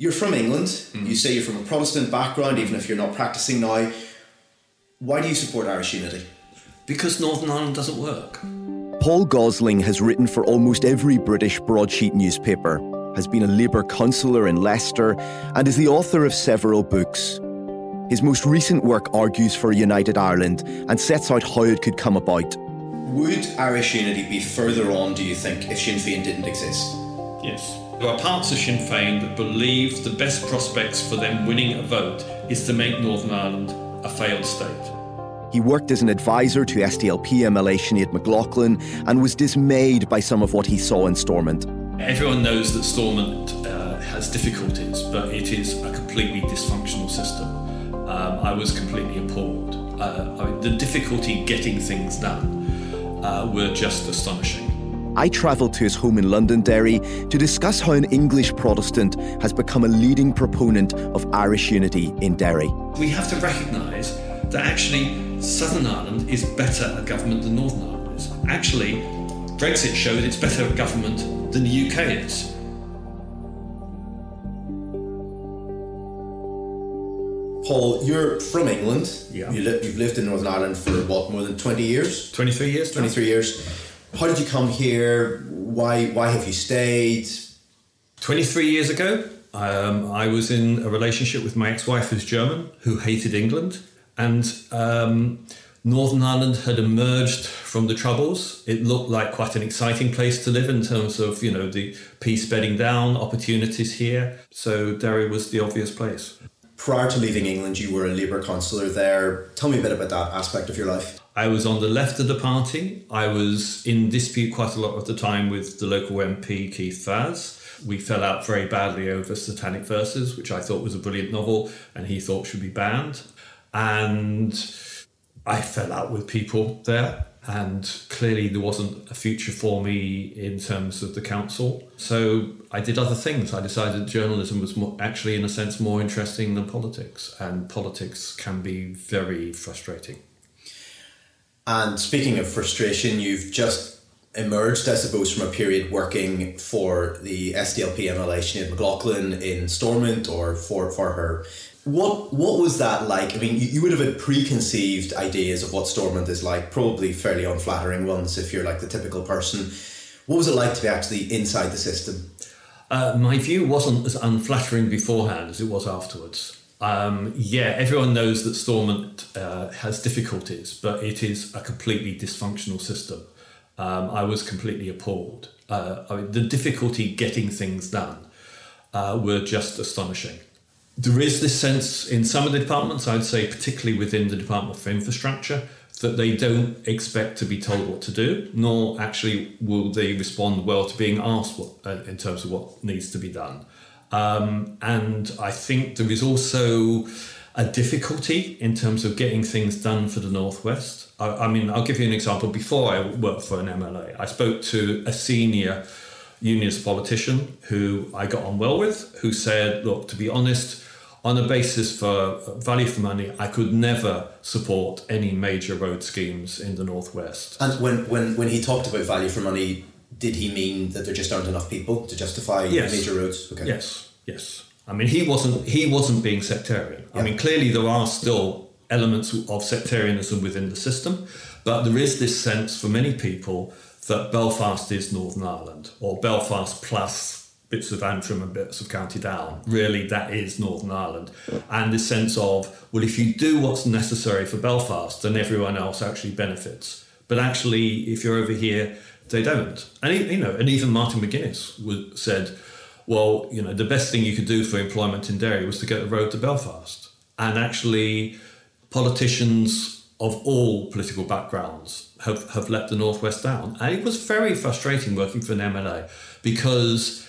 You're from England. Mm-hmm. You say you're from a Protestant background, even if you're not practicing now. Why do you support Irish unity? Because Northern Ireland doesn't work. Paul Gosling has written for almost every British broadsheet newspaper, has been a Labour councillor in Leicester, and is the author of several books. His most recent work argues for a united Ireland and sets out how it could come about. Would Irish unity be further on, do you think, if Sinn Féin didn't exist? Yes. There are parts of Sinn Féin that believe the best prospects for them winning a vote is to make Northern Ireland a failed state. He worked as an advisor to SDLP MLA Sinead McLaughlin and was dismayed by some of what he saw in Stormont. Everyone knows that Stormont uh, has difficulties, but it is a completely dysfunctional system. Um, I was completely appalled. Uh, I mean, the difficulty getting things done uh, were just astonishing. I travelled to his home in Londonderry to discuss how an English Protestant has become a leading proponent of Irish unity in Derry. We have to recognise that actually Southern Ireland is better at government than Northern Ireland is. Actually, Brexit showed it's better at government than the UK is. Paul, you're from England. Yeah. You li- you've lived in Northern Ireland for what, more than 20 years? 23 years? 23 years. How did you come here? Why, why have you stayed? 23 years ago, um, I was in a relationship with my ex wife, who's German, who hated England. And um, Northern Ireland had emerged from the Troubles. It looked like quite an exciting place to live in terms of, you know, the peace bedding down, opportunities here. So Derry was the obvious place. Prior to leaving England, you were a Labour councillor there. Tell me a bit about that aspect of your life. I was on the left of the party. I was in dispute quite a lot of the time with the local MP, Keith Vaz. We fell out very badly over Satanic Verses, which I thought was a brilliant novel and he thought should be banned. And I fell out with people there, and clearly there wasn't a future for me in terms of the council. So I did other things. I decided journalism was more, actually, in a sense, more interesting than politics, and politics can be very frustrating. And speaking of frustration, you've just emerged, I suppose, from a period working for the SDLP MLA Sinead McLaughlin in Stormont or for, for her. What what was that like? I mean, you, you would have had preconceived ideas of what Stormont is like, probably fairly unflattering ones if you're like the typical person. What was it like to be actually inside the system? Uh, my view wasn't as unflattering beforehand as it was afterwards. Um, yeah, everyone knows that Stormont uh, has difficulties, but it is a completely dysfunctional system. Um, I was completely appalled. Uh, I mean, the difficulty getting things done uh, were just astonishing. There is this sense in some of the departments, I'd say, particularly within the Department for Infrastructure, that they don't expect to be told what to do, nor actually will they respond well to being asked what, uh, in terms of what needs to be done. Um, and I think there is also a difficulty in terms of getting things done for the Northwest. I, I mean, I'll give you an example. Before I worked for an MLA, I spoke to a senior unionist politician who I got on well with, who said, Look, to be honest, on a basis for value for money, I could never support any major road schemes in the Northwest. And when, when, when he talked about value for money, did he mean that there just aren't enough people to justify Yes. major roads? Okay. Yes, yes. I mean, he wasn't he wasn't being sectarian. I mean, clearly there are still elements of sectarianism within the system, but there is this sense for many people that Belfast is Northern Ireland or Belfast plus bits of Antrim and bits of County Down. Really, that is Northern Ireland. And the sense of, well, if you do what's necessary for Belfast, then everyone else actually benefits. But actually, if you're over here, they don't. And, you know, and even Martin McGuinness was, said, well, you know, the best thing you could do for employment in Derry was to get the road to Belfast. And actually, politicians of all political backgrounds have, have let the Northwest down. And it was very frustrating working for an MLA because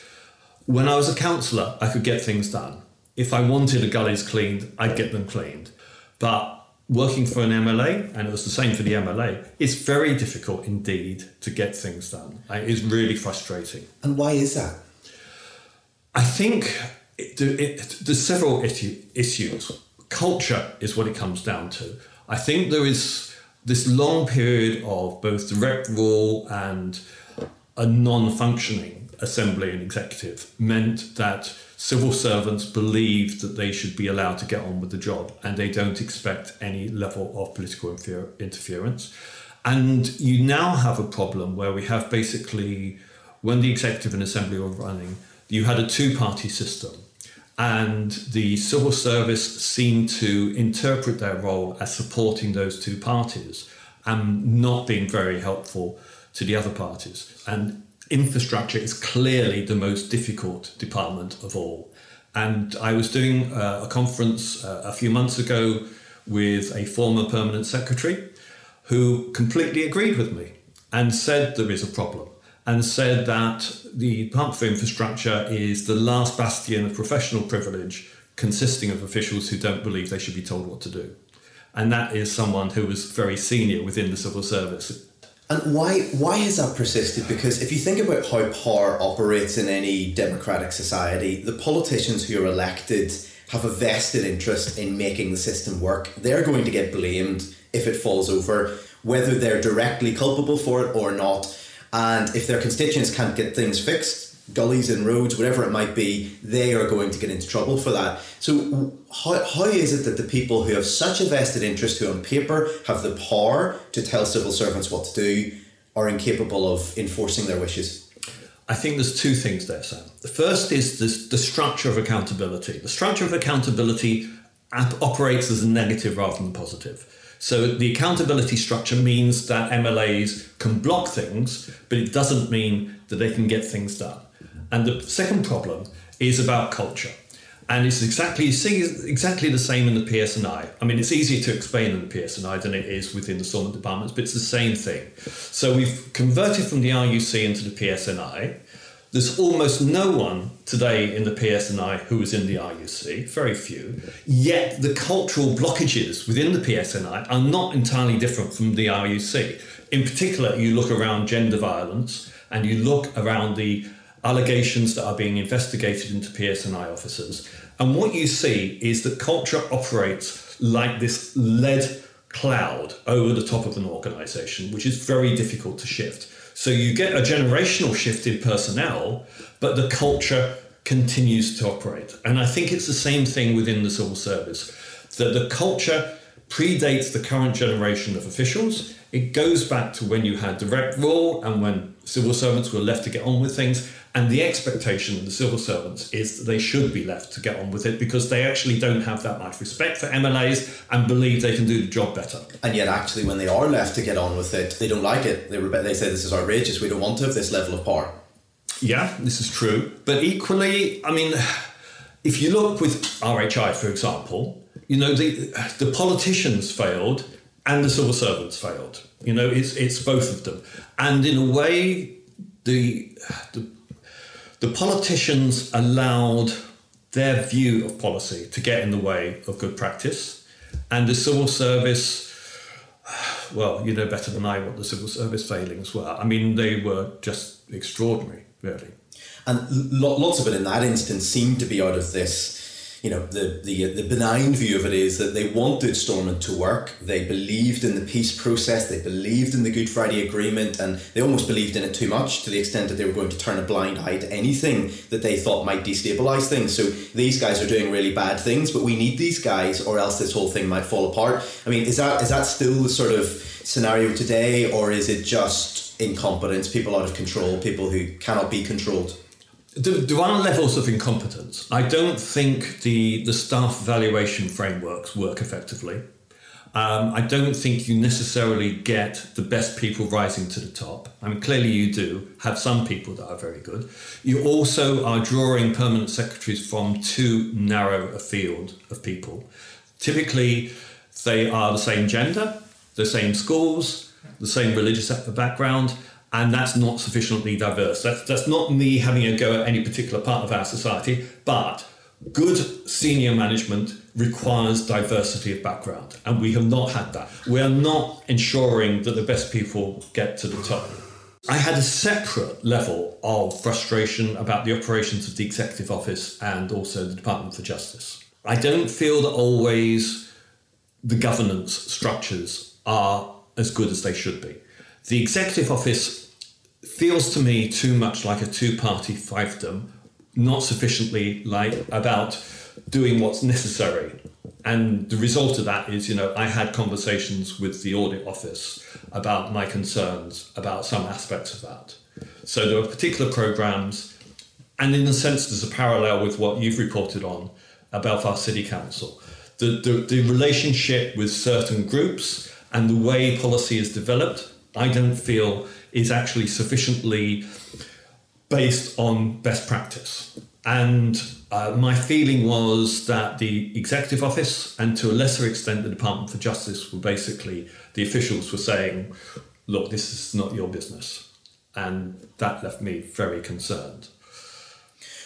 when I was a councillor, I could get things done. If I wanted the gullies cleaned, I'd get them cleaned. But working for an MLA, and it was the same for the MLA, it's very difficult indeed to get things done. It is really frustrating. And why is that? I think it, it, there's several issues. Culture is what it comes down to. I think there is this long period of both direct rule and a non functioning assembly and executive meant that civil servants believe that they should be allowed to get on with the job and they don't expect any level of political interference. And you now have a problem where we have basically, when the executive and assembly were running, you had a two party system. And the civil service seemed to interpret their role as supporting those two parties and not being very helpful to the other parties. And infrastructure is clearly the most difficult department of all. And I was doing uh, a conference uh, a few months ago with a former permanent secretary who completely agreed with me and said there is a problem and said that the Department for Infrastructure is the last bastion of professional privilege consisting of officials who don't believe they should be told what to do. And that is someone who was very senior within the civil service and why why has that persisted? Because if you think about how power operates in any democratic society, the politicians who are elected have a vested interest in making the system work. They're going to get blamed if it falls over, whether they're directly culpable for it or not. And if their constituents can't get things fixed, gullies and roads, whatever it might be, they are going to get into trouble for that. So, how, how is it that the people who have such a vested interest, who on paper have the power to tell civil servants what to do, are incapable of enforcing their wishes? I think there's two things there, Sam. The first is this, the structure of accountability. The structure of accountability operates as a negative rather than positive. So the accountability structure means that MLAs can block things, but it doesn't mean that they can get things done. And the second problem is about culture. And it's exactly exactly the same in the PSNI. I mean, it's easier to explain in the PSNI than it is within the Stormont departments, but it's the same thing. So we've converted from the RUC into the PSNI. There's almost no one today in the PSNI who is in the RUC, very few. Yet the cultural blockages within the PSNI are not entirely different from the RUC. In particular, you look around gender violence and you look around the allegations that are being investigated into PSNI officers. And what you see is that culture operates like this lead cloud over the top of an organization, which is very difficult to shift. So you get a generational shift in personnel, but the culture continues to operate. And I think it's the same thing within the civil service that the culture predates the current generation of officials. It goes back to when you had direct rule and when civil servants were left to get on with things. And the expectation of the civil servants is that they should be left to get on with it because they actually don't have that much respect for MLAs and believe they can do the job better. And yet, actually, when they are left to get on with it, they don't like it. They, rebe- they say this is outrageous. We don't want to have this level of power. Yeah, this is true. But equally, I mean, if you look with RHI, for example, you know, the, the politicians failed and the civil servants failed. You know, it's, it's both of them. And in a way, the, the the politicians allowed their view of policy to get in the way of good practice. And the civil service, well, you know better than I what the civil service failings were. I mean, they were just extraordinary, really. And lots of it in that instance seemed to be out of this you know, the, the, the benign view of it is that they wanted Stormont to work. They believed in the peace process. They believed in the Good Friday Agreement, and they almost believed in it too much to the extent that they were going to turn a blind eye to anything that they thought might destabilize things. So these guys are doing really bad things, but we need these guys, or else this whole thing might fall apart. I mean, is that is that still the sort of scenario today, or is it just incompetence, people out of control, people who cannot be controlled? There are levels of incompetence. I don't think the, the staff evaluation frameworks work effectively. Um, I don't think you necessarily get the best people rising to the top. I mean, clearly you do have some people that are very good. You also are drawing permanent secretaries from too narrow a field of people. Typically, they are the same gender, the same schools, the same religious background, and that's not sufficiently diverse. That's, that's not me having a go at any particular part of our society, but good senior management requires diversity of background, and we have not had that. We are not ensuring that the best people get to the top. I had a separate level of frustration about the operations of the Executive Office and also the Department for Justice. I don't feel that always the governance structures are as good as they should be. The Executive Office feels to me too much like a two party fiefdom, not sufficiently like about doing what's necessary. And the result of that is, you know, I had conversations with the audit office about my concerns about some aspects of that. So there are particular programs, and in a sense, there's a parallel with what you've reported on at Belfast City Council. The, the, the relationship with certain groups and the way policy is developed, I don't feel is actually sufficiently based on best practice. And uh, my feeling was that the executive office and to a lesser extent the Department for Justice were basically the officials were saying, look, this is not your business. And that left me very concerned.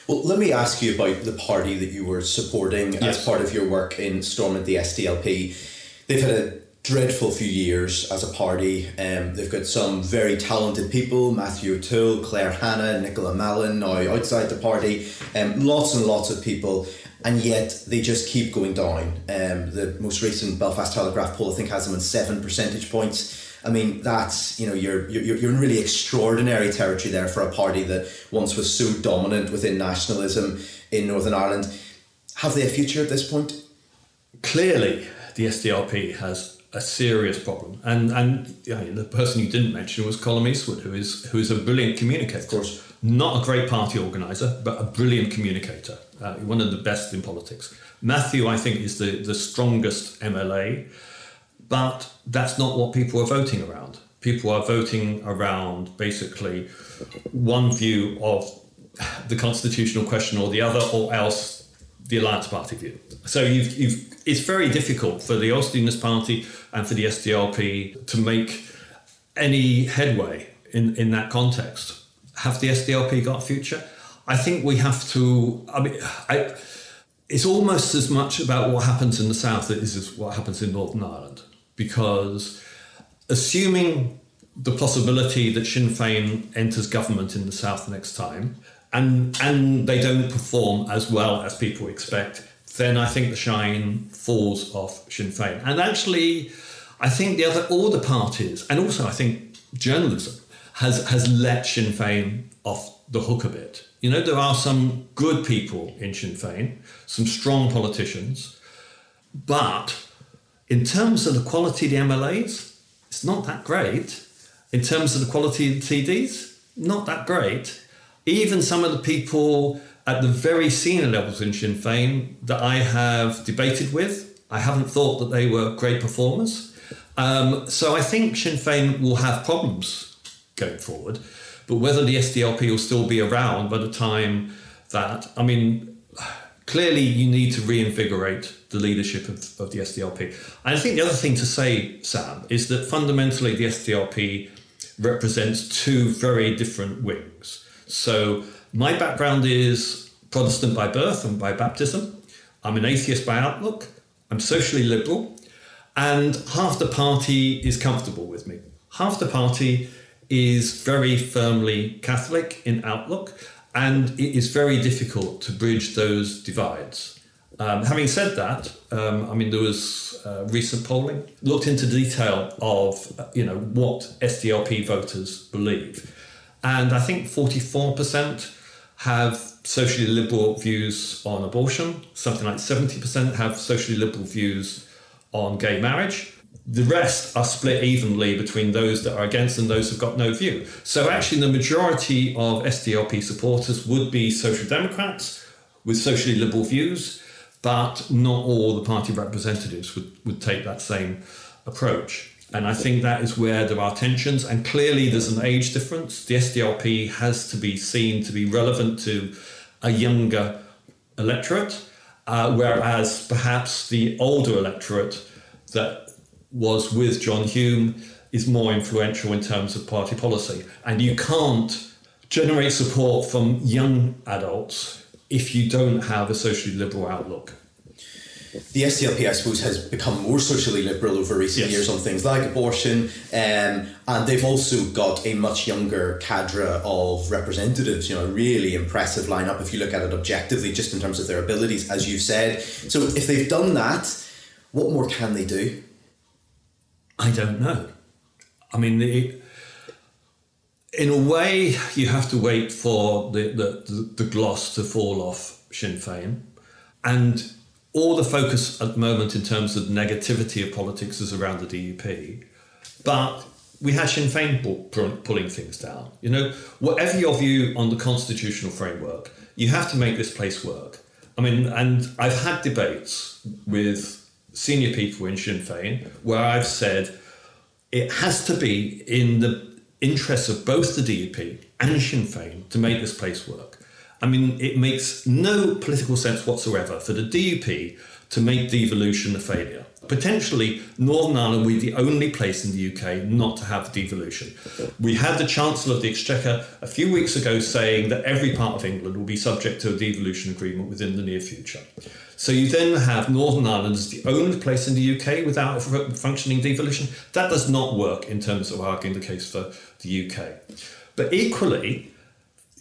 Well, let me ask you about the party that you were supporting yes. as part of your work in Stormont the SDLP. They've had a dreadful few years as a party. Um, they've got some very talented people Matthew O'Toole, Claire Hanna, Nicola Mallon now outside the party, um, lots and lots of people. And yet they just keep going down. Um, the most recent Belfast Telegraph poll, I think, has them in seven percentage points. I mean, that's you know you're you're you're in really extraordinary territory there for a party that once was so dominant within nationalism in Northern Ireland. Have they a future at this point? Clearly, the SDLP has a serious problem. And and yeah, the person you didn't mention was Colm Eastwood, who is who is a brilliant communicator. Of course, not a great party organizer, but a brilliant communicator. Uh, one of the best in politics. Matthew, I think, is the the strongest MLA, but that's not what people are voting around. People are voting around basically one view of the constitutional question or the other, or else the Alliance Party view. So you've, you've, it's very difficult for the Ulster Unionist Party and for the SDLP to make any headway in, in that context. Have the SDLP got a future? I think we have to. I mean, I, it's almost as much about what happens in the south as is what happens in Northern Ireland, because assuming the possibility that Sinn Féin enters government in the south next time, and and they don't perform as well as people expect, then I think the shine falls off Sinn Féin. And actually, I think the other all the parties, and also I think journalism has has let Sinn Féin off the hook a bit. You know, there are some good people in Sinn Féin, some strong politicians, but in terms of the quality of the MLAs, it's not that great. In terms of the quality of the TDs, not that great even some of the people at the very senior levels in Sinn Féin that I have debated with, I haven't thought that they were great performers. Um, so I think Sinn Féin will have problems going forward. But whether the SDLP will still be around by the time that, I mean, clearly you need to reinvigorate the leadership of, of the SDLP. And I think the other thing to say, Sam, is that fundamentally the SDLP represents two very different wings. So my background is Protestant by birth and by baptism. I'm an atheist by outlook. I'm socially liberal. And half the party is comfortable with me. Half the party is very firmly Catholic in outlook, and it is very difficult to bridge those divides. Um, having said that, um, I mean there was uh, recent polling looked into detail of uh, you know what SDLP voters believe, and I think 44% have socially liberal views on abortion, something like 70% have socially liberal views on gay marriage. the rest are split evenly between those that are against and those who've got no view. So actually, the majority of SDLP supporters would be Social Democrats with socially liberal views, but not all the party representatives would, would take that same approach. And I think that is where there are tensions, and clearly there's an age difference. The SDLP has to be seen to be relevant to a younger electorate, uh, whereas perhaps the older electorate that was with John Hume is more influential in terms of party policy. And you can't generate support from young adults if you don't have a socially liberal outlook. The SDLP, I suppose, has become more socially liberal over recent Yes. years on things like abortion, um, and they've also got a much younger cadre of representatives. You know, a really impressive lineup if you look at it objectively, just in terms of their abilities, as you've said. So, if they've done that, what more can they do? I don't know. I mean, the, in a way, you have to wait for the, the, the, the gloss to fall off Sinn Féin. And all the focus at the moment in terms of negativity of politics is around the DUP. But we had Sinn Féin pull- pull- pulling things down. You know, whatever your view on the constitutional framework, you have to make this place work. I mean, and I've had debates with senior people in Sinn Féin where I've said it has to be in the interests of both the DUP and Sinn Féin to make this place work. I mean, it makes no political sense whatsoever for the DUP to make devolution a failure. Potentially, Northern Ireland will be the only place in the UK not to have devolution. We had the Chancellor of the Exchequer a few weeks ago saying that every part of England will be subject to a devolution agreement within the near future. So you then have Northern Ireland as the only place in the UK without a functioning devolution. That does not work in terms of arguing the case for the UK. But equally,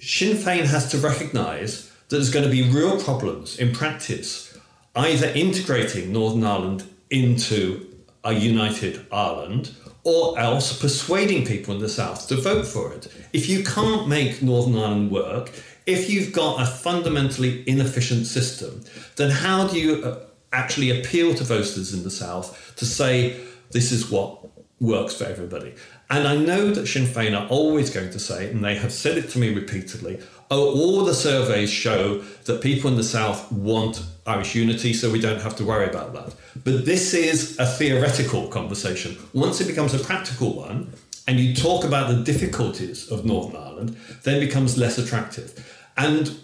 Sinn Féin has to recognise that there's going to be real problems in practice, either integrating Northern Ireland into a united Ireland or else persuading people in the south to vote for it. If you can't make Northern Ireland work, if you've got a fundamentally inefficient system, then how do you uh, actually appeal to voters in the south to say this is what works for everybody? And I know that Sinn Féin are always going to say, and they have said it to me repeatedly, oh, all the surveys show that people in the South want Irish unity, so we don't have to worry about that. But this is a theoretical conversation. Once it becomes a practical one, and you talk about the difficulties of Northern Ireland, then becomes less attractive. And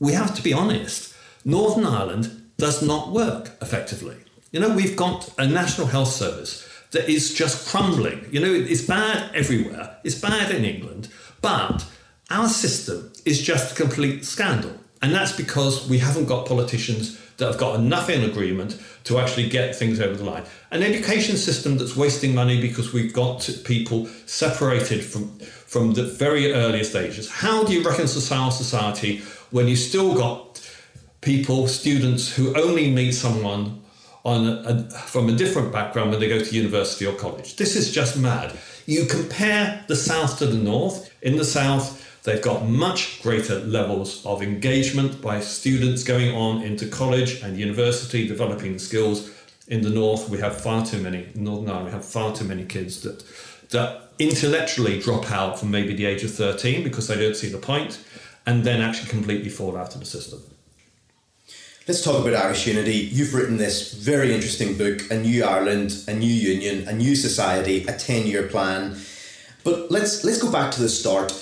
we have to be honest, Northern Ireland does not work effectively. You know, we've got a National Health Service that is just crumbling. You know, it's bad everywhere, it's bad in England, but our system is just a complete scandal. And that's because we haven't got politicians that have got enough in agreement to actually get things over the line. An education system that's wasting money because we've got people separated from, from the very earliest ages. How do you reconcile society when you've still got people, students who only meet someone on a, from a different background when they go to university or college. This is just mad. You compare the South to the North. In the South, they've got much greater levels of engagement by students going on into college and university, developing skills. In the North, we have far too many, Northern Ireland, we have far too many kids that, that intellectually drop out from maybe the age of 13 because they don't see the point and then actually completely fall out of the system. Let's talk about Irish unity. You've written this very interesting book, A New Ireland, A New Union, A New Society, a 10-year plan. But let's let's go back to the start.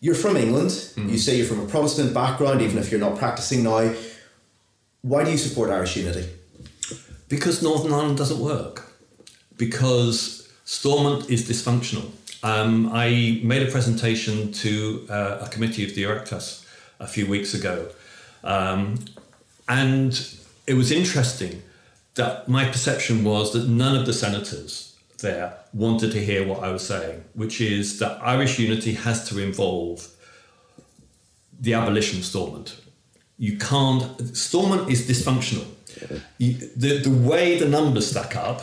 You're from England. You say you're from a Protestant background, even if you're not practicing now. Why do you support Irish unity? Because Northern Ireland doesn't work. Because Stormont is dysfunctional. Um, I made a presentation to uh, a committee of directors a few weeks ago. Um, and it was interesting that my perception was that none of the senators there wanted to hear what I was saying, which is that Irish unity has to involve the abolition of Stormont. You can't, Stormont is dysfunctional. The, the way the numbers stack up,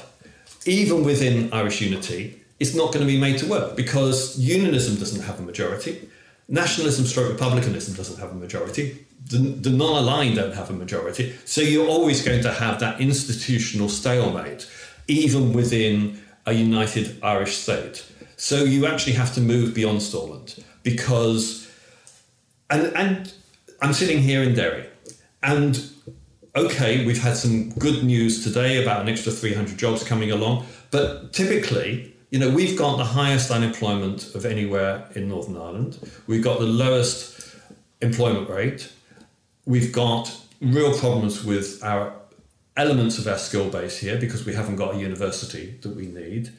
even within Irish unity, it's not going to be made to work because unionism doesn't have a majority, nationalism stroke republicanism doesn't have a majority, the, non-aligned don't have a majority. So you're always going to have that institutional stalemate, even within a united Irish state. So you actually have to move beyond Stormont because, and, and I'm sitting here in Derry, and okay, we've had some good news today about an extra 300 jobs coming along, but typically, you know, we've got the highest unemployment of anywhere in Northern Ireland. We've got the lowest employment rate. We've got real problems with our elements of our skill base here because we haven't got a university that we need.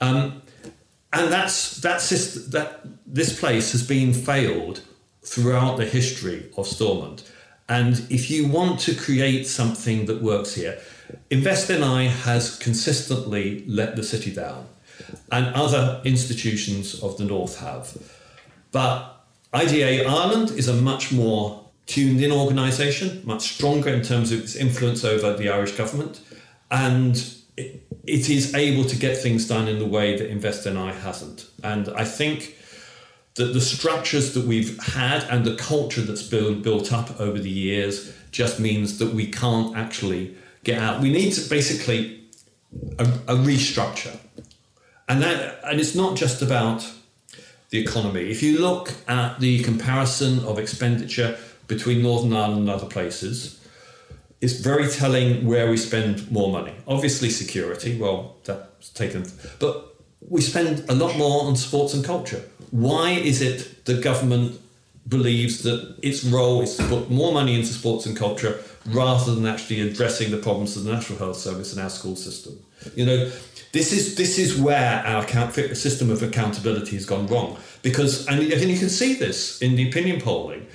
Um, and that's that's just, that this place has been failed throughout the history of Stormont. And if you want to create something that works here, Invest NI has consistently let the city down, and other institutions of the north have. But IDA Ireland is a much more tuned in organisation, much stronger in terms of its influence over the Irish government, and it, it is able to get things done in the way that Invest NI hasn't. And I think that the structures that we've had and the culture that's been built up over the years just means that we can't actually get out. We need to basically a, a restructure. And that and it's not just about the economy. If you look at the comparison of expenditure between Northern Ireland and other places, it's very telling where we spend more money. Obviously, security, well, that's taken, but we spend a lot more on sports and culture. Why is it the government believes that its role is to put more money into sports and culture rather than actually addressing the problems of the National Health Service and our school system? You know, this is this is where our account, system of accountability has gone wrong because, and, and you can see this in the opinion polling,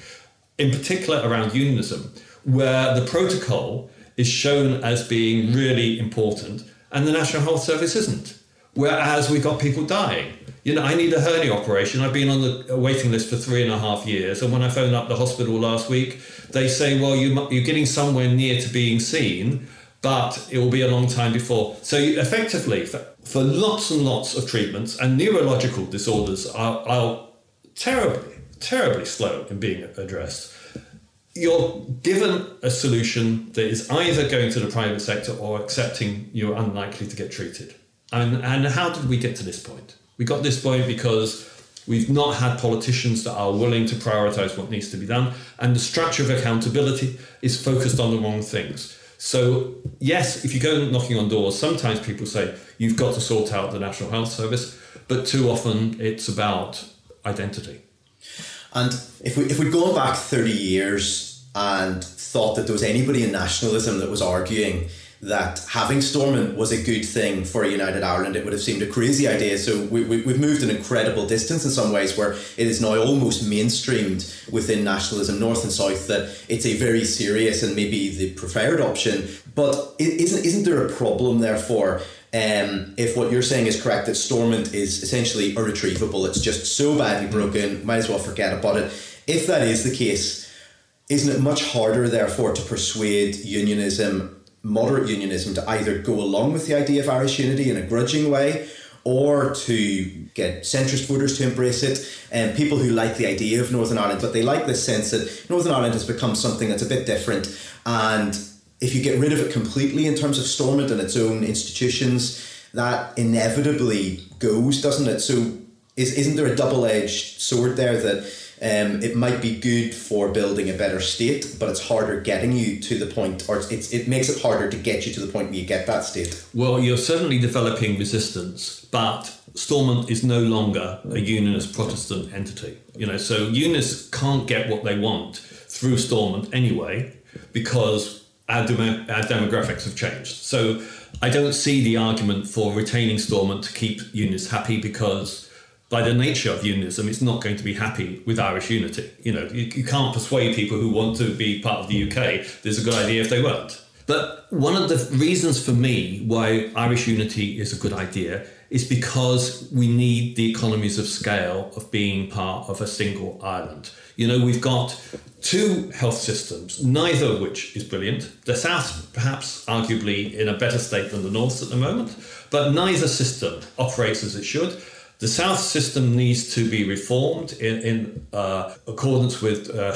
in particular around unionism, where the protocol is shown as being really important and the National Health Service isn't. Whereas we've got people dying. You know, I need a hernia operation. I've been on the waiting list for three and a half years. And when I phoned up the hospital last week, they say, well, you, you're getting somewhere near to being seen, but it will be a long time before. So effectively, for, for lots and lots of treatments, and neurological disorders are, are terribly, terribly slow in being addressed. You're given a solution that is either going to the private sector or accepting you're unlikely to get treated. And, and how did we get to this point? We got this point because we've not had politicians that are willing to prioritize what needs to be done, and the structure of accountability is focused on the wrong things. So, yes, if you go knocking on doors, sometimes people say you've got to sort out the National Health Service, but too often it's about identity. And if we if we'd gone back thirty years and thought that there was anybody in nationalism that was arguing that having Stormont was a good thing for united Ireland. It would have seemed a crazy idea. So we, we, we've moved an incredible distance in some ways where it is now almost mainstreamed within nationalism, north and south, that it's a very serious and maybe the preferred option. But isn't, isn't there a problem, therefore? Um, if what you're saying is correct, that Stormont is essentially irretrievable, it's just so badly broken, might as well forget about it. If that is the case, isn't it much harder, therefore, to persuade unionism moderate unionism to either go along with the idea of Irish unity in a grudging way or to get centrist voters to embrace it, and people who like the idea of Northern Ireland, but they like this sense that Northern Ireland has become something that's a bit different. And if you get rid of it completely in terms of Stormont and its own institutions, that inevitably goes, doesn't it? So is, isn't there a double edged sword there that um, it might be good for building a better state, but it's harder getting you to the point, or it's, it makes it harder to get you to the point where you get that state. Well, you're certainly developing resistance, but Stormont is no longer a unionist Protestant entity. You know, so unionists can't get what they want through Stormont anyway, because our, dem- our demographics have changed. So I don't see the argument for retaining Stormont to keep unionists happy because by the nature of unionism, it's not going to be happy with Irish unity. You know, you, you can't persuade people who want to be part of the UK. There's a good idea if they weren't. But one of the reasons for me why Irish unity is a good idea is because we need the economies of scale of being part of a single island. You know, we've got two health systems, neither of which is brilliant. The South, perhaps arguably in a better state than the North at the moment, but neither system operates as it should. The South system needs to be reformed in, in uh, accordance with uh.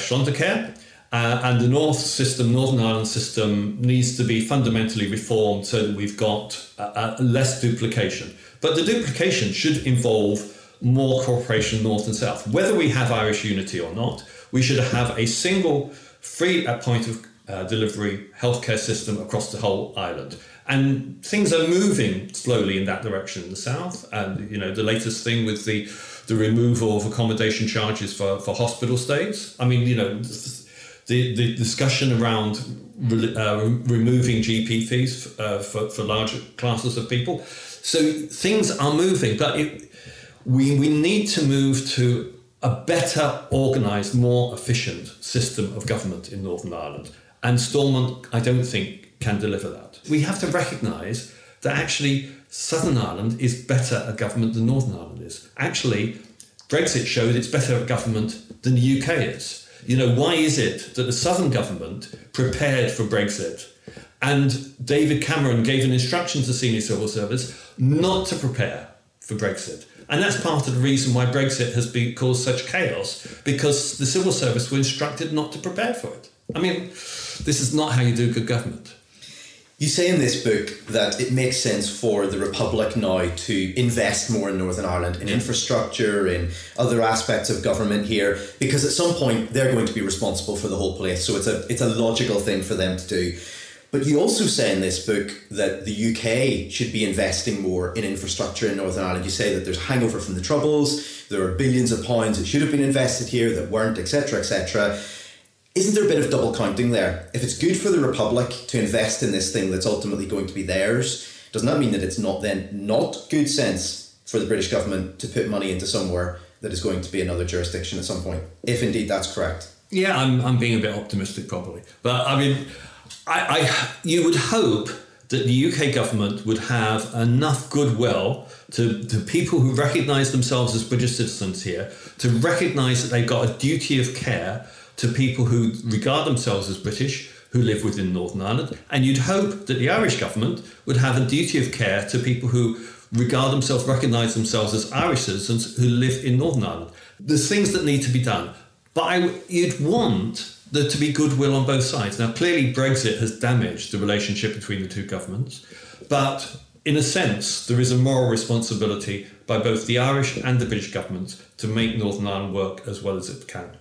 Uh, and the North system, Northern Ireland system, needs to be fundamentally reformed so that we've got uh, less duplication. But the duplication should involve more cooperation north and south. Whether we have Irish unity or not, we should have a single free at point of uh, delivery healthcare system across the whole island. And things are moving slowly in that direction in the south. And you know, the latest thing with the the removal of accommodation charges for, for hospital stays. I mean, you know, the, the discussion around uh, removing GP fees uh, for, for large classes of people. So things are moving, but it, we, we need to move to a better organised, more efficient system of government in Northern Ireland. And Stormont, I don't think, can deliver that. We have to recognise that actually Southern Ireland is better at government than Northern Ireland is. Actually, Brexit showed it's better at government than the UK is. You know, why is it that the Southern government prepared for Brexit and David Cameron gave an instruction to senior civil service not to prepare for Brexit? And that's part of the reason why Brexit has been, caused such chaos, because the civil service were instructed not to prepare for it. I mean, this is not how you do good government. You say in this book that it makes sense for the Republic now to invest more in Northern Ireland in infrastructure, in other aspects of government here, because at some point they're going to be responsible for the whole place. So it's a it's a logical thing for them to do. But you also say in this book that the UK should be investing more in infrastructure in Northern Ireland. You say that there's a hangover from the Troubles, there are billions of pounds that should have been invested here that weren't, etc., etc. Isn't there a bit of double counting there? If it's good for the Republic to invest in this thing that's ultimately going to be theirs, doesn't that mean that it's not then not good sense for the British government to put money into somewhere that is going to be another jurisdiction at some point, if indeed that's correct? Yeah, I'm, I'm being a bit optimistic probably. But I mean, I, I you would hope that the UK government would have enough goodwill to, to people who recognise themselves as British citizens here to recognise that they've got a duty of care to people who regard themselves as British who live within Northern Ireland. And you'd hope that the Irish government would have a duty of care to people who regard themselves, recognise themselves as Irish citizens who live in Northern Ireland. There's things that need to be done. But I, you'd want there to be goodwill on both sides. Now, clearly, Brexit has damaged the relationship between the two governments, but in a sense, there is a moral responsibility by both the Irish and the British governments to make Northern Ireland work as well as it can.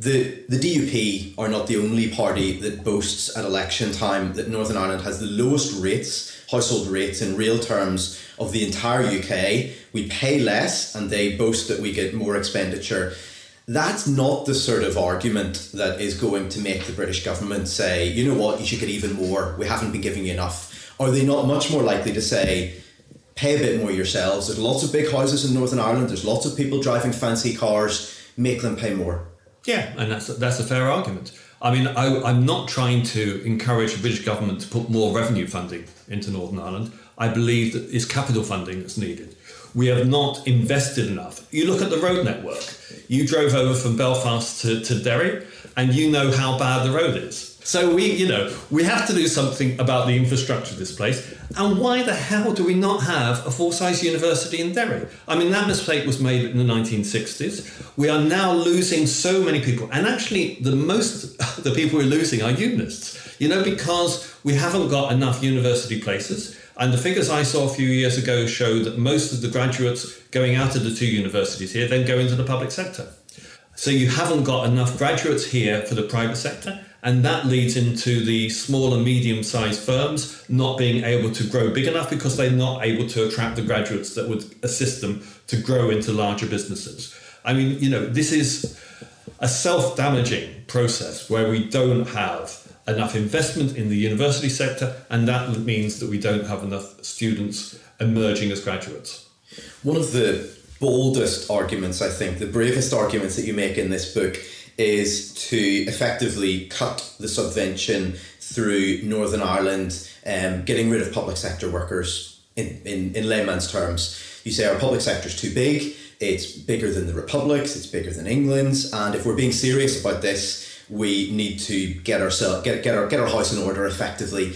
The, the DUP are not the only party that boasts at election time that Northern Ireland has the lowest rates, household rates in real terms of the entire UK. We pay less and they boast that we get more expenditure. That's not the sort of argument that is going to make the British government say, you know what, you should get even more. We haven't been giving you enough. Are they not much more likely to say, pay a bit more yourselves? There's lots of big houses in Northern Ireland, there's lots of people driving fancy cars, make them pay more. Yeah, and that's that's a fair argument. I mean, I, I'm not trying to encourage the British government to put more revenue funding into Northern Ireland. I believe that it's capital funding that's needed. We have not invested enough. You look at the road network. You drove over from Belfast to, to Derry, and you know how bad the road is. So we, you know, we have to do something about the infrastructure of this place. And why the hell do we not have a full-size university in Derry? I mean, that mistake was made in the 1960s. We are now losing so many people, and actually, the most the people we're losing are unionists. You know, because we haven't got enough university places. And the figures I saw a few years ago show that most of the graduates going out of the two universities here then go into the public sector. So you haven't got enough graduates here for the private sector, and that leads into the small and medium sized firms not being able to grow big enough because they're not able to attract the graduates that would assist them to grow into larger businesses. I mean, you know, this is a self damaging process where we don't have enough investment in the university sector, and that means that we don't have enough students emerging as graduates. One of the boldest arguments, I think, the bravest arguments that you make in this book is to effectively cut the subvention through Northern Ireland, um, getting rid of public sector workers in, in, in layman's terms. You say our public sector is too big, it's bigger than the Republic's, it's bigger than England's, and if we're being serious about this, we need to get ourselves get, get our get our house in order effectively.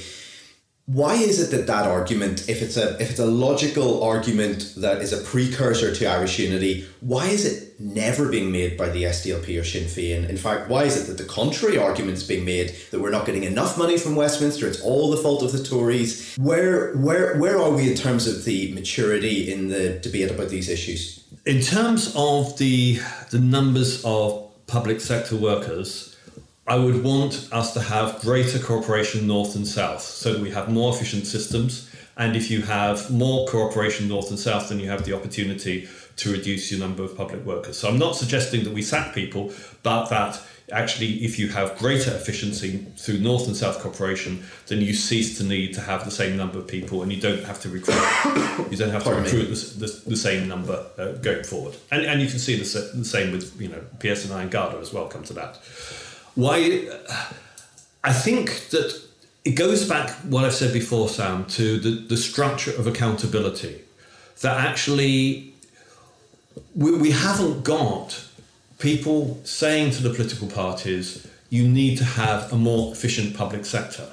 Why is it that that argument, if it's a if it's a logical argument that is a precursor to Irish unity, why is it never being made by the SDLP or Sinn Féin? In fact, why is it that the contrary argument is being made that we're not getting enough money from Westminster? It's all the fault of the Tories. Where where where are we in terms of the maturity in the debate about these issues? In terms of the the numbers of public sector workers, I would want us to have greater cooperation north and south so that we have more efficient systems. And if you have more cooperation north and south, then you have the opportunity to reduce your number of public workers. So I'm not suggesting that we sack people, but that actually, if you have greater efficiency through north and south cooperation, then you cease to need to have the same number of people, and you don't have to recruit. you don't have Pardon to recruit the, the, the, same number uh, going forward. And, and you can see the, the same with you know PSNI and Garda as well. Come to that why I think that it goes back what I've said before, Sam, to the, the structure of accountability. That actually we, we haven't got people saying to the political parties, you need to have a more efficient public sector.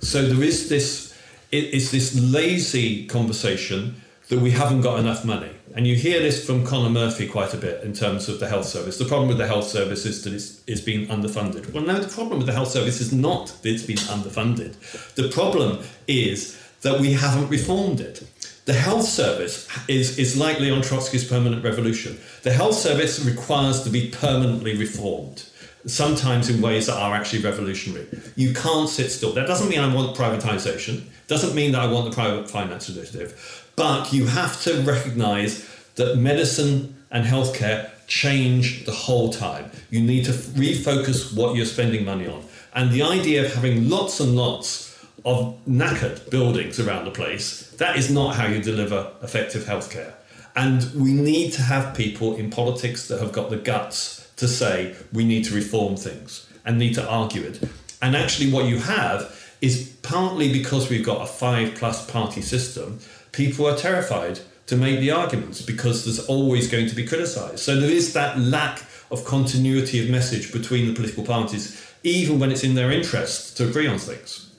So there is this it, it's this lazy conversation that we haven't got enough money. And you hear this from Conor Murphy quite a bit in terms of the health service. The problem with the health service is that it's, it's being underfunded. Well, no, the problem with the health service is not that it's been underfunded. The problem is that we haven't reformed it. The health service is, is like Leon Trotsky's permanent revolution. The health service requires to be permanently reformed sometimes in ways that are actually revolutionary. You can't sit still. That doesn't mean I want privatization. Doesn't mean that I want the private finance initiative. But you have to recognize that medicine and healthcare change the whole time. You need to refocus what you're spending money on. And the idea of having lots and lots of knackered buildings around the place, that is not how you deliver effective healthcare. And we need to have people in politics that have got the guts to say we need to reform things and need to argue it. And actually, what you have is partly because we've got a five plus party system people are terrified to make the arguments because there's always going to be criticised. So there is that lack of continuity of message between the political parties, even when it's in their interest to agree on things.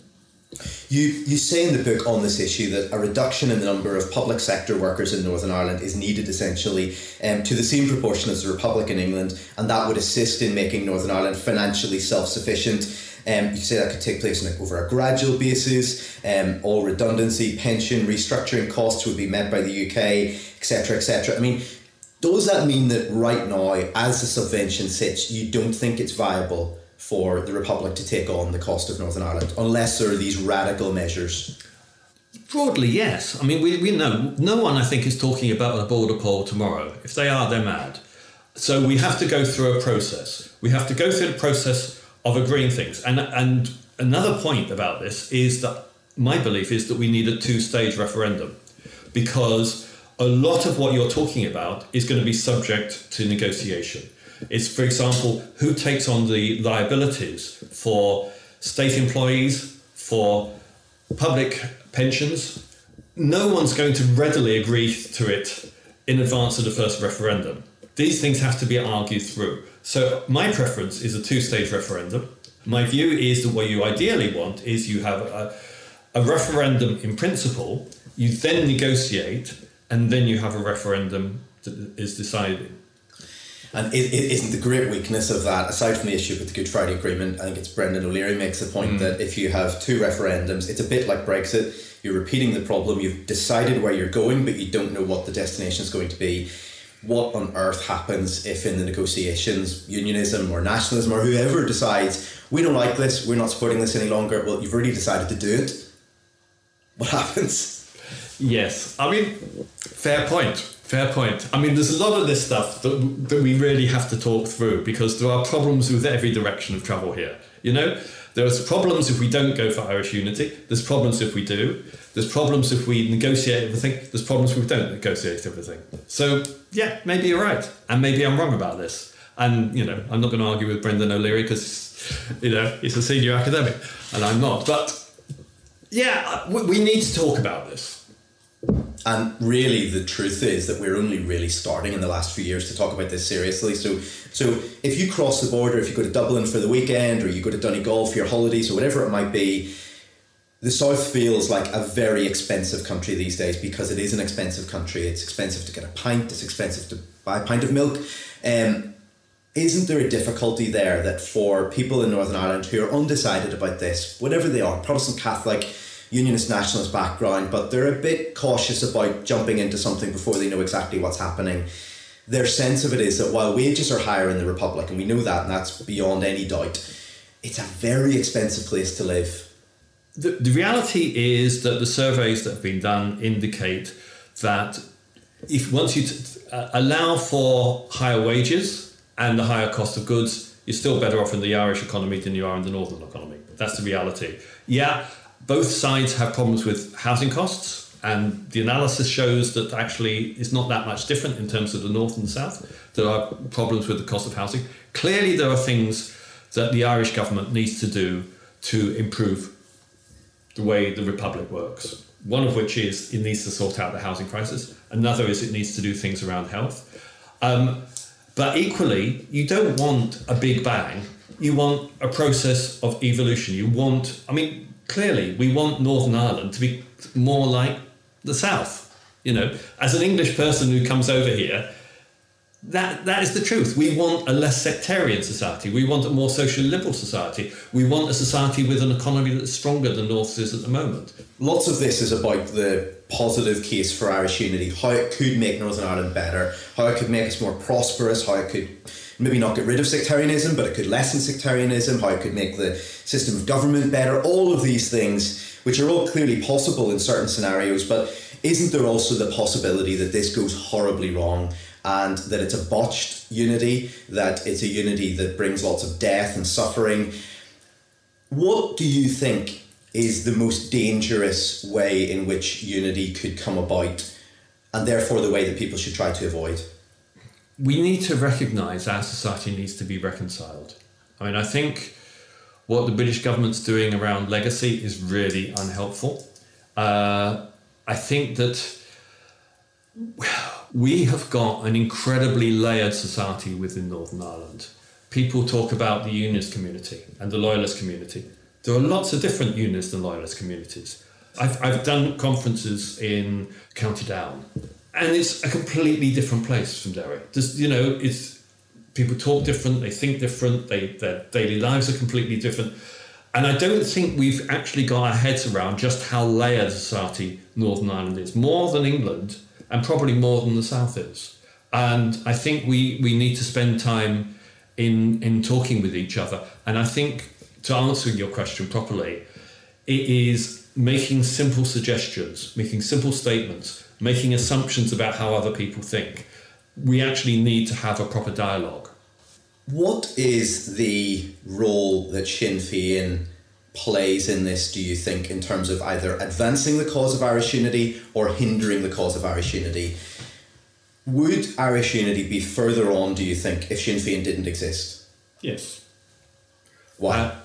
You, you say in the book on this issue that a reduction in the number of public sector workers in Northern Ireland is needed essentially um, to the same proportion as the Republic in England, and that would assist in making Northern Ireland financially self sufficient. Um, you say that could take place on, over a gradual basis. Um, all redundancy, pension, restructuring costs would be met by the UK, etc., etc. I mean, does that mean that right now, as the subvention sits, you don't think it's viable for the Republic to take on the cost of Northern Ireland unless there are these radical measures? Broadly, yes. I mean, we, we know no one, I think, is talking about a border poll tomorrow. If they are, they're mad. So we have to go through a process. We have to go through the process of agreeing things. And and another point about this is that my belief is that we need a two-stage referendum because a lot of what you're talking about is going to be subject to negotiation. It's, for example, who takes on the liabilities for state employees, for public pensions. No one's going to readily agree to it in advance of the first referendum. These things have to be argued through. So my preference is a two-stage referendum. My view is that what you ideally want is you have a, a referendum in principle, you then negotiate, and then you have a referendum that is decided. And it, it isn't the great weakness of that, aside from the issue with the Good Friday Agreement, I think it's Brendan O'Leary makes the point mm. that if you have two referendums, it's a bit like Brexit. You're repeating the problem, you've decided where you're going, but you don't know what the destination is going to be what on earth happens if in the negotiations unionism or nationalism or whoever decides we don't like this we're not supporting this any longer well you've already decided to do it. What happens? Yes. I mean fair point fair point. I mean there's a lot of this stuff that, that we really have to talk through because there are problems with every direction of travel here you know there's problems if we don't go for irish unity there's problems if we do there's problems if we negotiate everything. There's problems if we don't negotiate everything. So yeah, maybe you're right, and maybe I'm wrong about this. And you know, I'm not going to argue with Brendan O'Leary because you know he's a senior academic, and I'm not. But yeah, we need to talk about this. And really, the truth is that we're only really starting in the last few years to talk about this seriously. So, so if you cross the border, if you go to Dublin for the weekend, or you go to Donegal for your holidays, or whatever it might be, the South feels like a very expensive country these days because it is an expensive country. It's expensive to get a pint, it's expensive to buy a pint of milk. Um, isn't there a difficulty there that for people in Northern Ireland who are undecided about this, whatever they are, Protestant, Catholic, Unionist, Nationalist background, but they're a bit cautious about jumping into something before they know exactly what's happening? Their sense of it is that while wages are higher in the Republic, and we know that, and that's beyond any doubt, it's a very expensive place to live the, the reality is that the surveys that have been done indicate that if once you t- uh, allow for higher wages and the higher cost of goods, you're still better off in the Irish economy than you are in the Northern economy. That's the reality. Yeah, both sides have problems with housing costs, and the analysis shows that actually it's not that much different in terms of the North and the South. There are problems with the cost of housing. Clearly, there are things that the Irish government needs to do to improve the way the republic works. One of which is it needs to sort out the housing crisis. Another is it needs to do things around health. Um, but equally, you don't want a big bang. You want a process of evolution. You want, I mean, clearly, we want Northern Ireland to be more like the South. You know, as an English person who comes over here, that, that is the truth. We want a less sectarian society. We want a more social liberal society. We want a society with an economy that's stronger than North's is at the moment. Lots of this is about the positive case for Irish unity, how it could make Northern Ireland better, how it could make us more prosperous, how it could maybe not get rid of sectarianism, but it could lessen sectarianism, how it could make the system of government better, all of these things, which are all clearly possible in certain scenarios, but isn't there also the possibility that this goes horribly wrong? and that it's a botched unity, that it's a unity that brings lots of death and suffering. What do you think is the most dangerous way in which unity could come about, and therefore the way that people should try to avoid? We need to recognise our society needs to be reconciled. I mean, I think what the British government's doing around legacy is really unhelpful. Uh, I think that we have got an incredibly layered society within Northern Ireland. People talk about the Unionist community and the Loyalist community. There are lots of different Unionist and Loyalist communities. I've, I've done conferences in County Down, and it's a completely different place from Derry. There's, you know, it's people talk different, they think different, they, their daily lives are completely different. And I don't think we've actually got our heads around just how layered society Northern Ireland is. More than England, and probably more than the South is. And I think we, we need to spend time in, in talking with each other. And I think to answer your question properly, it is making simple suggestions, making simple statements, making assumptions about how other people think. We actually need to have a proper dialogue. What is the role that Sinn Féin plays in this, do you think, in terms of either advancing the cause of Irish unity or hindering the cause of Irish unity? Would Irish unity be further on, do you think, if Sinn Féin didn't exist? Yes. Why? Uh,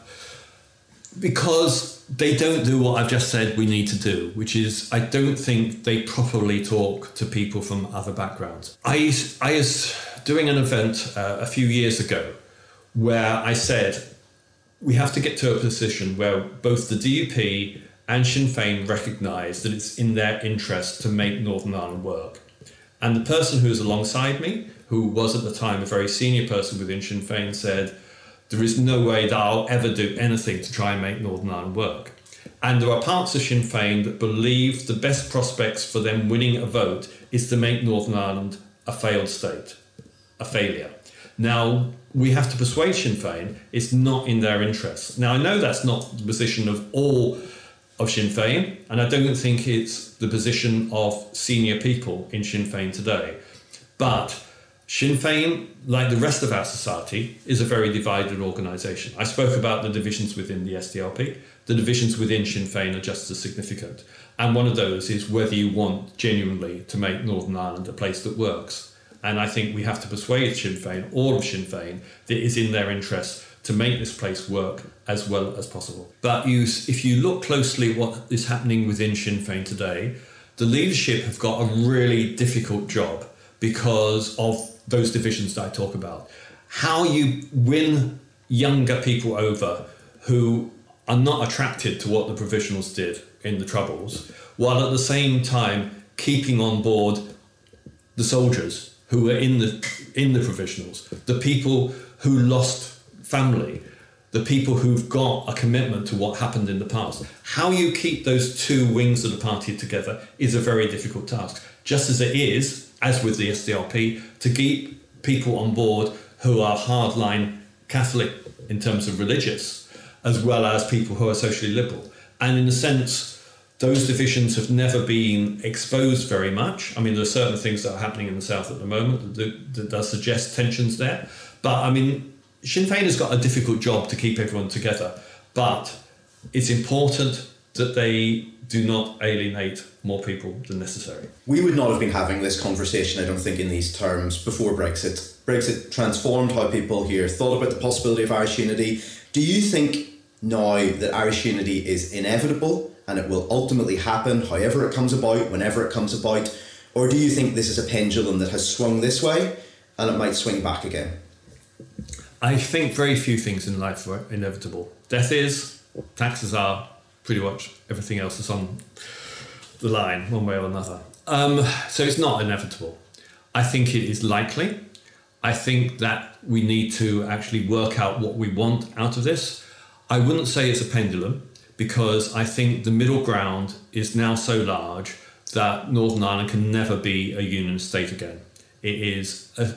because they don't do what I've just said we need to do, which is I don't think they properly talk to people from other backgrounds. I, I was doing an event uh, a few years ago where I said we have to get to a position where both the DUP and Sinn Féin recognise that it's in their interest to make Northern Ireland work. And the person who was alongside me, who was at the time a very senior person within Sinn Féin, said, There is no way that I'll ever do anything to try and make Northern Ireland work. And there are parts of Sinn Féin that believe the best prospects for them winning a vote is to make Northern Ireland a failed state, a failure. Now, we have to persuade Sinn Féin it's not in their interests. Now, I know that's not the position of all of Sinn Féin, and I don't think it's the position of senior people in Sinn Féin today. But Sinn Féin, like the rest of our society, is a very divided organisation. I spoke about the divisions within the SDLP. The divisions within Sinn Féin are just as significant. And one of those is whether you want genuinely to make Northern Ireland a place that works. And I think we have to persuade Sinn Féin, all of Sinn Féin, that it is in their interest to make this place work as well as possible. But you, if you look closely at what is happening within Sinn Féin today, the leadership have got a really difficult job because of those divisions that I talk about. How you win younger people over who are not attracted to what the provisionals did in the Troubles, while at the same time keeping on board the soldiers who were in the in the provisionals, the people who lost family, the people who've got a commitment to what happened in the past. How you keep those two wings of the party together is a very difficult task. Just as it is, as with the SDLP, to keep people on board who are hardline Catholic in terms of religious, as well as people who are socially liberal. And in a sense, those divisions have never been exposed very much. I mean, there are certain things that are happening in the South at the moment that, that suggest tensions there. But I mean, Sinn Féin has got a difficult job to keep everyone together. But it's important that they do not alienate more people than necessary. We would not have been having this conversation, I don't think, in these terms before Brexit. Brexit transformed how people here thought about the possibility of Irish unity. Do you think now that Irish unity is inevitable? and it will ultimately happen however it comes about, whenever it comes about? Or do you think this is a pendulum that has swung this way and it might swing back again? I think very few things in life are inevitable. Death is, taxes are, pretty much everything else is on the line, one way or another. Um, so it's not inevitable. I think it is likely. I think that we need to actually work out what we want out of this. I wouldn't say it's a pendulum because I think the middle ground is now so large that Northern Ireland can never be a union state again. It is a,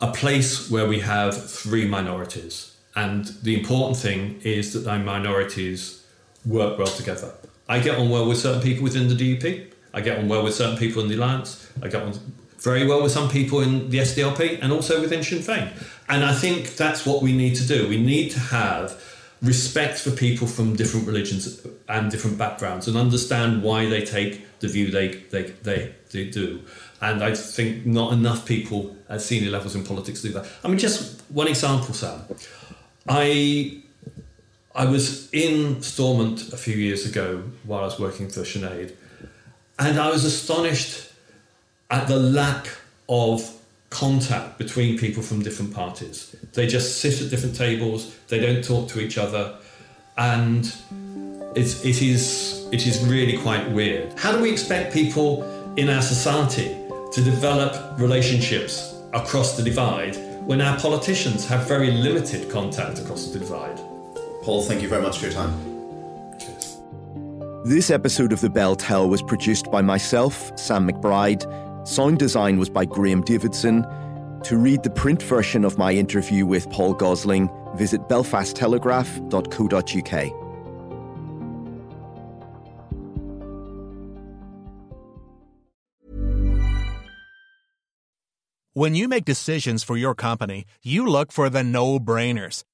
a place where we have three minorities. And the important thing is that the minorities work well together. I get on well with certain people within the DUP. I get on well with certain people in the Alliance. I get on very well with some people in the SDLP and also within Sinn Féin. And I think that's what we need to do. We need to have respect for people from different religions and different backgrounds and understand why they take the view they, they, they, they do. And I think not enough people at senior levels in politics do that. I mean, just one example, Sam. I I was in Stormont a few years ago while I was working for Sinead, and I was astonished at the lack of contact between people from different parties. They just sit at different tables, they don't talk to each other, and it, is, it is really quite weird. How do we expect people in our society to develop relationships across the divide when our politicians have very limited contact across the divide? Paul, thank you very much for your time. This episode of The Bel Tel was produced by myself, Sam McBride Sound design was by Graham Davidson. To read the print version of my interview with Paul Gosling, visit belfasttelegraph.co.uk. When you make decisions for your company, you look for the no brainers.